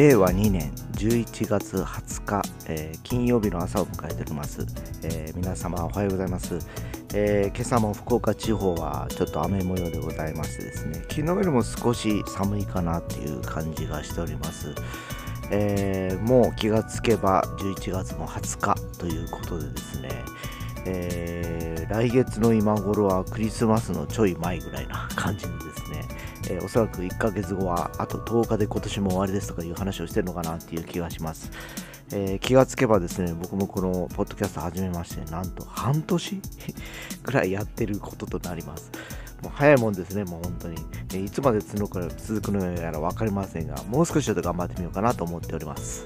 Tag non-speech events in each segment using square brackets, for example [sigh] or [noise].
令和2年11月20日、えー、金曜日の朝を迎えております、えー、皆様おはようございます、えー、今朝も福岡地方はちょっと雨模様でございましてですね昨日よりも少し寒いかなっていう感じがしております、えもう気がつけば11月も20日ということでですね、え来月の今頃はクリスマスのちょい前ぐらいな感じでですねえー、おそらく1ヶ月後はあと10日で今年も終わりですとかいう話をしてるのかなっていう気がします。えー、気がつけばですね、僕もこのポッドキャスト始めまして、なんと半年 [laughs] ぐらいやってることとなります。もう早いもんですね、もう本当に。えー、いつまで続くのやら分かりませんが、もう少しちょっと頑張ってみようかなと思っております。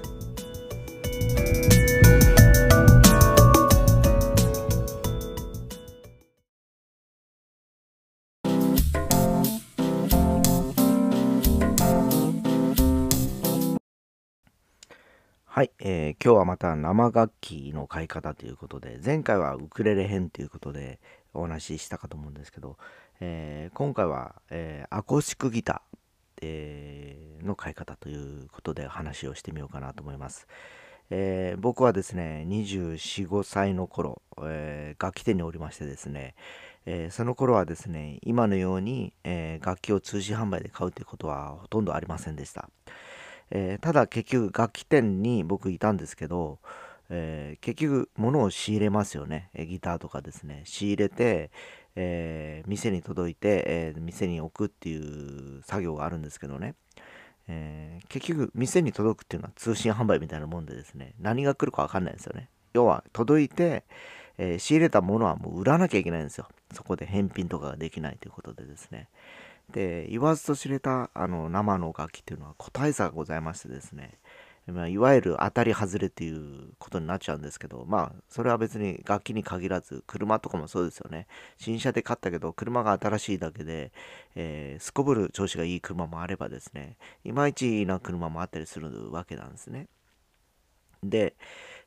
はい、えー、今日はまた生楽器の買い方ということで、前回はウクレレ編ということでお話ししたかと思うんですけど、えー、今回は、えー、アコースティックギター、えー、の買い方ということで話をしてみようかなと思います。えー、僕はですね、24、5歳の頃、え、楽器店におりましてですね、え、その頃はですね、今のように、え楽器を通信販売で買うということはほとんどありませんでした。えー、ただ結局楽器店に僕いたんですけど、えー、結局物を仕入れますよね。ギターとかですね。仕入れて、えー、店に届いて、え店に置くっていう作業があるんですけどね、え結局店に届くっていうのは通信販売みたいなもんでですね。何が来るか分かんないですよね。要は届いて、え仕入れたものはもう売らなきゃいけないんですよ。そこで返品とかができないということでですね。で言わずと知れたあの生の楽器っていうのは個体差がございましてですね、まあ、いわゆる当たり外れっていうことになっちゃうんですけどまあそれは別に楽器に限らず車とかもそうですよね。新車で買ったけど車が新しいだけで、えー、すこぶる調子がいい車もあればですねいまいちな車もあったりするわけなんですね。で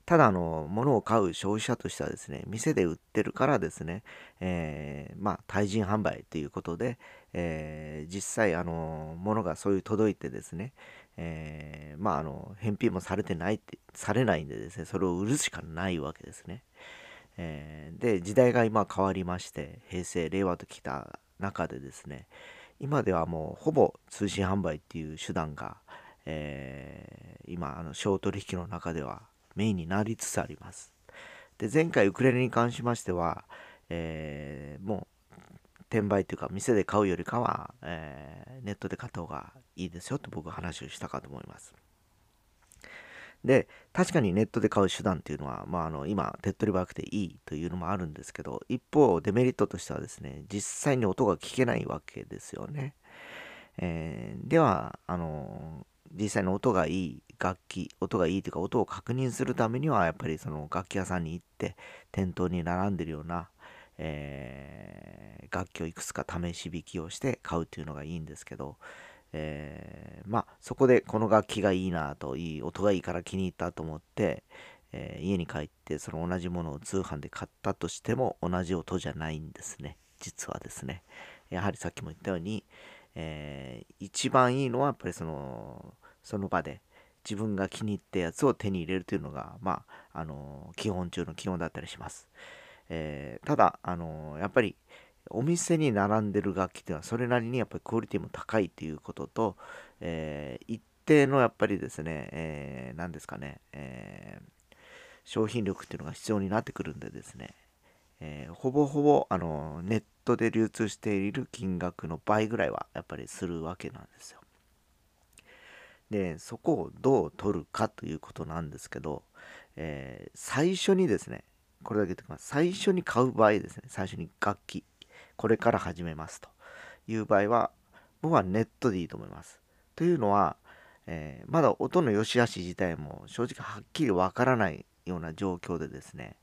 ただあの物を買う消費者としてはですね店で売ってるからですね、えー、まあ対人販売ということで、えー、実際あの物がそういう届いてですね、えー、まああの返品もされてないってされないんでですねそれを売るしかないわけですね、えで時代が今変わりまして平成令和ときた中でですね今ではもうほぼ通信販売っていう手段が、え今あの小取引の中ではメインになりつつあります。で前回ウクレレに関しましては、えー、もう転売というか店で買うよりかは、えー、ネットで買った方がいいですよって僕は話をしたかと思います。で確かにネットで買う手段っていうのは、まあ、あの今手っ取り早くていいというのもあるんですけど一方デメリットとしてはですね実際に音が聞けないわけですよね。えー、ではあの実際の音がいい楽器音がいいというか音を確認するためにはやっぱりその楽器屋さんに行って店頭に並んでるような、えー、楽器をいくつか試し弾きをして買うっていうのがいいんですけど、えー、まあそこでこの楽器がいいなといい音がいいから気に入ったと思って、えー、家に帰ってその同じものを通販で買ったとしても同じ音じゃないんですね。実はですね。やはりさっきも言ったように、えー、一番いいのはやっぱりそのその場で自分が気に入ったやつを手に入れるというのが、まあ、あの基本中の基本だったりします。えー、ただ、あのやっぱりお店に並んでる楽器っていうのはそれなりにやっぱりクオリティも高いっていうことと、えー、一定のやっぱりですね、えー、何ですかね、えー、商品力っていうのが必要になってくるんでですね、えー、ほぼほぼあのネットで流通している金額の倍ぐらいはやっぱりするわけなんですよ。でそこをどう取るかということなんですけど、えー、最初にですねこれだけ言っておきます。最初に買う場合ですね最初に楽器これから始めますと。いう場合は僕はネットでいいと思います。というのは、えー、まだ音の良し悪し自体も正直はっきりわからないような状況でですね、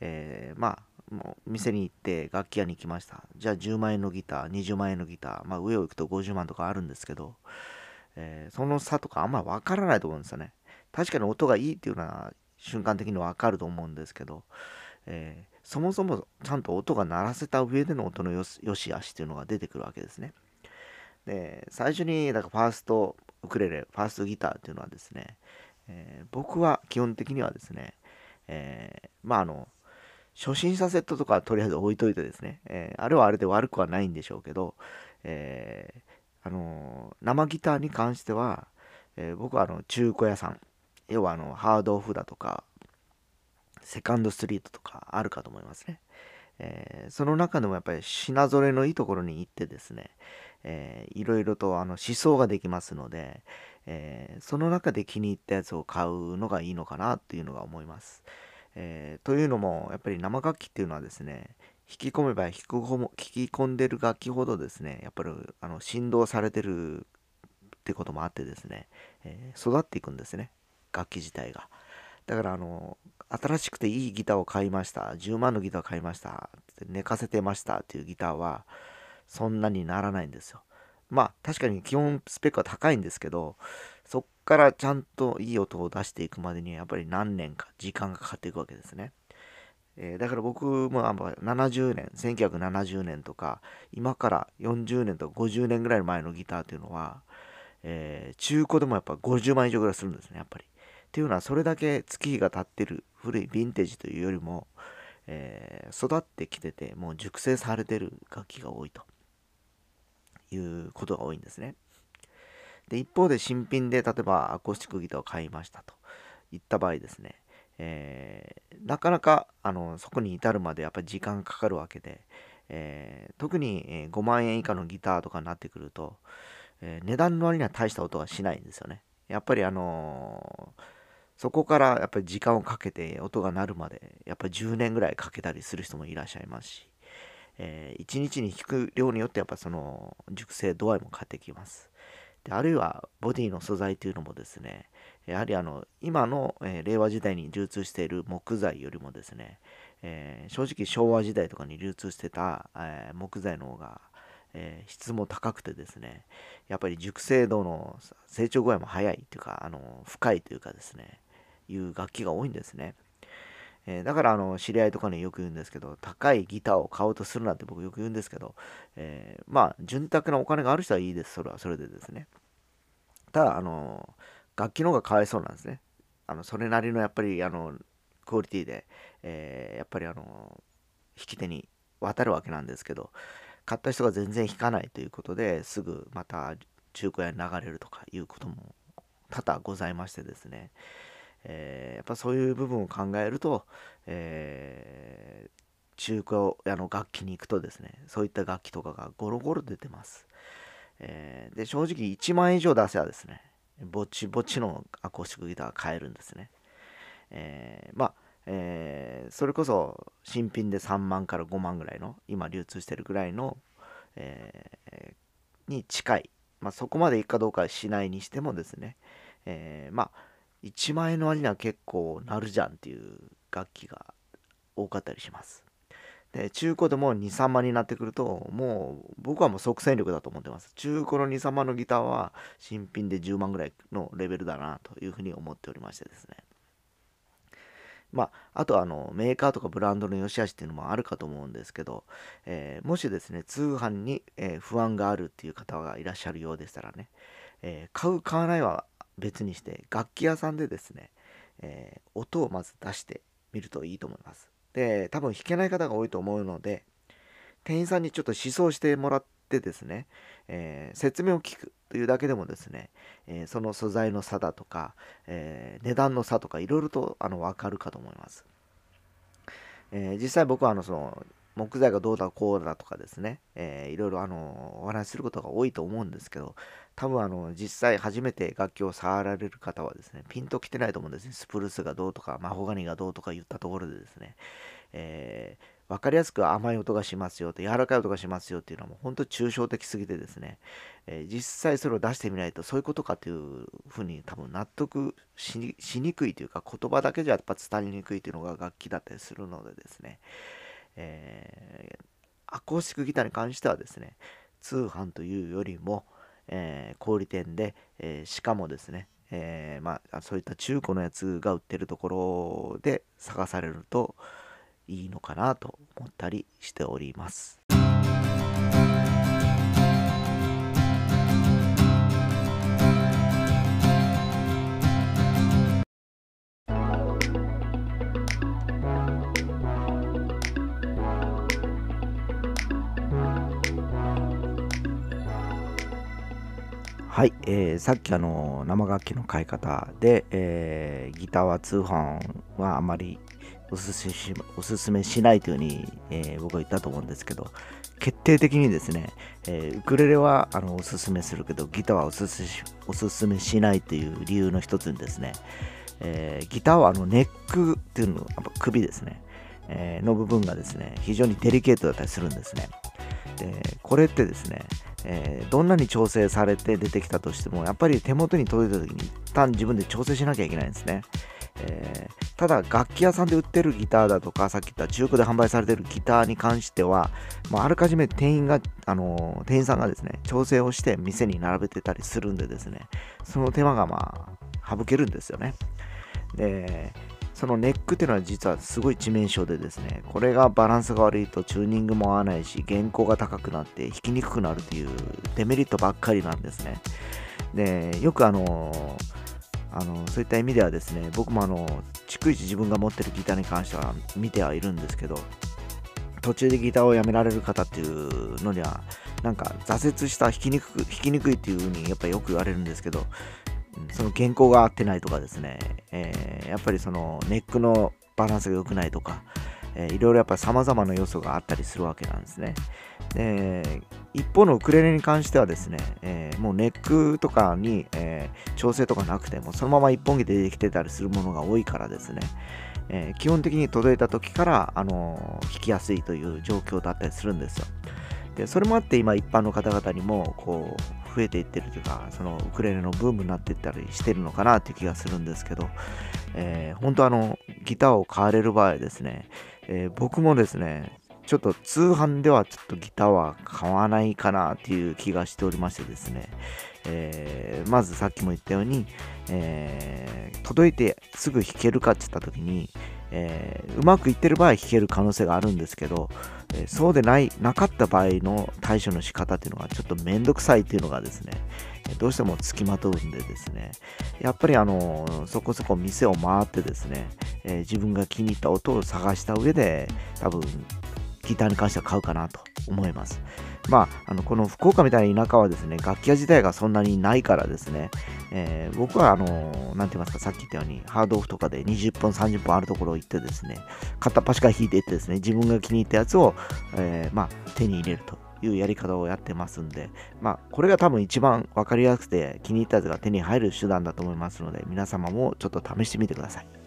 えー、まあもう店に行って楽器屋に行きました。じゃあ10万円のギター20万円のギターまあ上を行くと50万とかあるんですけどえー、その差とかあんま分からないと思うんですよね。確かに音がいいっていうのは瞬間的に分かると思うんですけど、えー、そもそもちゃんと音が鳴らせた上での音のよし悪しっていうのが出てくるわけですね。で最初にだからファーストウクレレファーストギターっていうのはですね、えー、僕は基本的にはですね、えー、まああの初心者セットとかとりあえず置いといてですね、え、あれはあれで悪くはないんでしょうけど、えー、あの生ギターに関しては、えー、僕はあの中古屋さん要はあのハードオフだとかセカンドストリートとかあるかと思いますね、えー、その中でもやっぱり品ぞれのいいところに行ってですね、えー、いろいろとあの思想ができますので、えー、その中で気に入ったやつを買うのがいいのかなっていうのが思います。え、というのもやっぱり生楽器っていうのはですねき込めば引き込んでる楽器ほどですねやっぱりあの振動されてるってこともあってですね、えー、育っていくんですね楽器自体がだからあの新しくていいギターを買いました10万のギター買いました寝かせてましたっていうギターはそんなにならないんですよまあ確かに基本スペックは高いんですけどそっからちゃんといい音を出していくまでにやっぱり何年か時間がかかっていくわけですね。えー、だから僕も70年1970年とか今から40年とか50年ぐらい前のギターっていうのは、えー、中古でもやっぱ50万以上ぐらいするんですねやっぱり。っていうのはそれだけ月日が経ってる古いヴィンテージというよりも、えー、育ってきててもう熟成されてる楽器が多いということが多いんですね。で一方で新品で例えばアコースティックギターを買いましたといった場合ですね、えー、なかなかあのそこに至るまでやっぱり時間かかるわけで、えー、特に5万円以下のギターとかになってくると、えー、値段の割には大した音がしないんですよね。やっぱりあのそこからやっぱり時間をかけて音が鳴るまでやっぱり10年ぐらいかけたりする人もいらっしゃいますし、え、1日に弾く量によってやっぱその熟成度合いも変わってきます。であるいはボディの素材というのもですねやはりあの今の、え、令和時代に流通している木材よりもですね、え、正直昭和時代とかに流通してた、え、木材の方が、え質も高くてですねやっぱり熟成度の成長具合も早いというかあの深いというかですねいう楽器が多いんですね。え、だからあの知り合いとかによく言うんですけど高いギターを買おうとするなって僕よく言うんですけど、えー、まあ潤沢なお金がある人はいいですそれはそれでですねただあの楽器の方がかわいそうなんですね。あのそれなりのやっぱりあのクオリティで、えー、やっぱりあの弾き手に渡るわけなんですけど買った人が全然弾かないということですぐまた中古屋に流れるとかいうことも多々ございましてですね、えー、やっぱそういう部分を考えると、えー、中古屋の楽器に行くとですねそういった楽器とかがゴロゴロ出てます、えー、で正直1万円以上出せばですねぼちぼちのアコースティックギターが買えるんですね、えまあえそれこそ新品で3万から5万ぐらいの今流通してるぐらいの、えに近い、まあ、そこまでいくかどうかしないにしてもですね、えまあ1万円の割には結構なるじゃんっていう楽器が多かったりします。で中古でも2、3万になってくると、もう僕はもう即戦力だと思ってます。中古の2、3万のギターは新品で10万ぐらいのレベルだなというふうに思っておりましてですね。まあ、あとあのメーカーとかブランドの良し悪しっていうのもあるかと思うんですけど、えー、もしですね通販に、えー、不安があるっていう方がいらっしゃるようでしたらね、えー、買う買わないは別にして楽器屋さんでですね、え、音をまず出してみるといいと思います。で多分弾けない方が多いと思うので店員さんにちょっと思想してもらってですね、えー、説明を聞くというだけでもですね、えー、その素材の差だとか、え値段の差とかいろいろとあの分かるかと思います。え実際僕はあのその木材がどうだこうだとかですね、えー、いろいろあのお話しすることが多いと思うんですけど多分あの実際初めて楽器を触られる方はですねピンときてないと思うんですね。スプルースがどうとかマホガニがどうとか言ったところでですね、えー、分かりやすく甘い音がしますよと柔らかい音がしますよっていうのはもう本当抽象的すぎてですね、えー、実際それを出してみないとそういうことかというふうに多分納得しにくいというか言葉だけじゃやっぱ伝わりにくいというのが楽器だったりするのでですね。えー、アコースティックギターに関してはですね、通販というよりも、えー、小売店で、えー、しかもですね、えまあ、そういった中古のやつが売ってるところで探されるといいのかなと思ったりしております。はい、えー、さっきあの生楽器の買い方で、えー、ギターは通販はあまりおすすめしおすすめしないというふうに、えー、僕は言ったと思うんですけど決定的にですね、えー、ウクレレはあのおすすめするけどギターはおすすおすすめしないという理由の一つにですね、えー、ギターはあのネックっていうのやっぱ首ですね、えの部分がですね非常にデリケートだったりするんですね。でこれってですねえー、どんなに調整されて出てきたとしてもやっぱり手元に届いた時に一旦自分で調整しなきゃいけないんですね、えー、ただ楽器屋さんで売ってるギターだとかさっき言った中古で販売されてるギターに関しては、まあ、あらかじめ店員が、あのー、店員さんがですね調整をして店に並べてたりするんでですねその手間がまあ省けるんですよね。でそのネックっていうのは実はすごい致命傷でですね、これがバランスが悪いとチューニングも合わないし、原稿が高くなって弾きにくくなるというデメリットばっかりなんですね。で、よくあの、あのそういった意味ではですね、僕もあの、逐一自分が持ってるギターに関しては見てはいるんですけど、途中でギターをやめられる方っていうのには、なんか挫折した弾きにくく、弾きにくいっていう風にやっぱよく言われるんですけど、その原稿が合ってないとかですね、えー、やっぱりそのネックのバランスが良くないとか、えー、いろいろやっぱり様々な要素があったりするわけなんですね。で一方のウクレレに関してはですね、えー、もうネックとかに、えー、調整とかなくてもそのまま一本木で出てきてたりするものが多いからですね、えー、基本的に届いた時から、あの弾きやすいという状況だったりするんですよ。でそれもあって今一般の方々にもこう増えていってるというかそのウクレレのブームになっていったりしてるのかなという気がするんですけど、えー、本当あのギターを買われる場合ですね、えー、僕もですねちょっと通販ではちょっとギターは買わないかなっていう気がしておりましてですね、えー、まずさっきも言ったように、えー、届いてすぐ弾けるかって言った時に、えー、うまくいってる場合弾ける可能性があるんですけど、えそうでないなかった場合の対処の仕方っていうのがちょっとめんどくさいっていうのがですねどうしてもつきまとうんでですねやっぱりあのそこそこ店を回ってですね、え自分が気に入った音を探した上で多分ギターに関しては買うかなと思います。まあ、あのこの福岡みたいな田舎はですね、楽器屋自体がそんなにないからですね、えー、僕はあの、なんて言いますか、さっき言ったように、ハードオフとかで20本、30本あるところ行ってですね、片っ端から弾いていってですね、自分が気に入ったやつを、えー、まあ、手に入れるというやり方をやってますんで、まあ、これが多分一番分かりやすくて気に入ったやつが手に入る手段だと思いますので、皆様もちょっと試してみてください。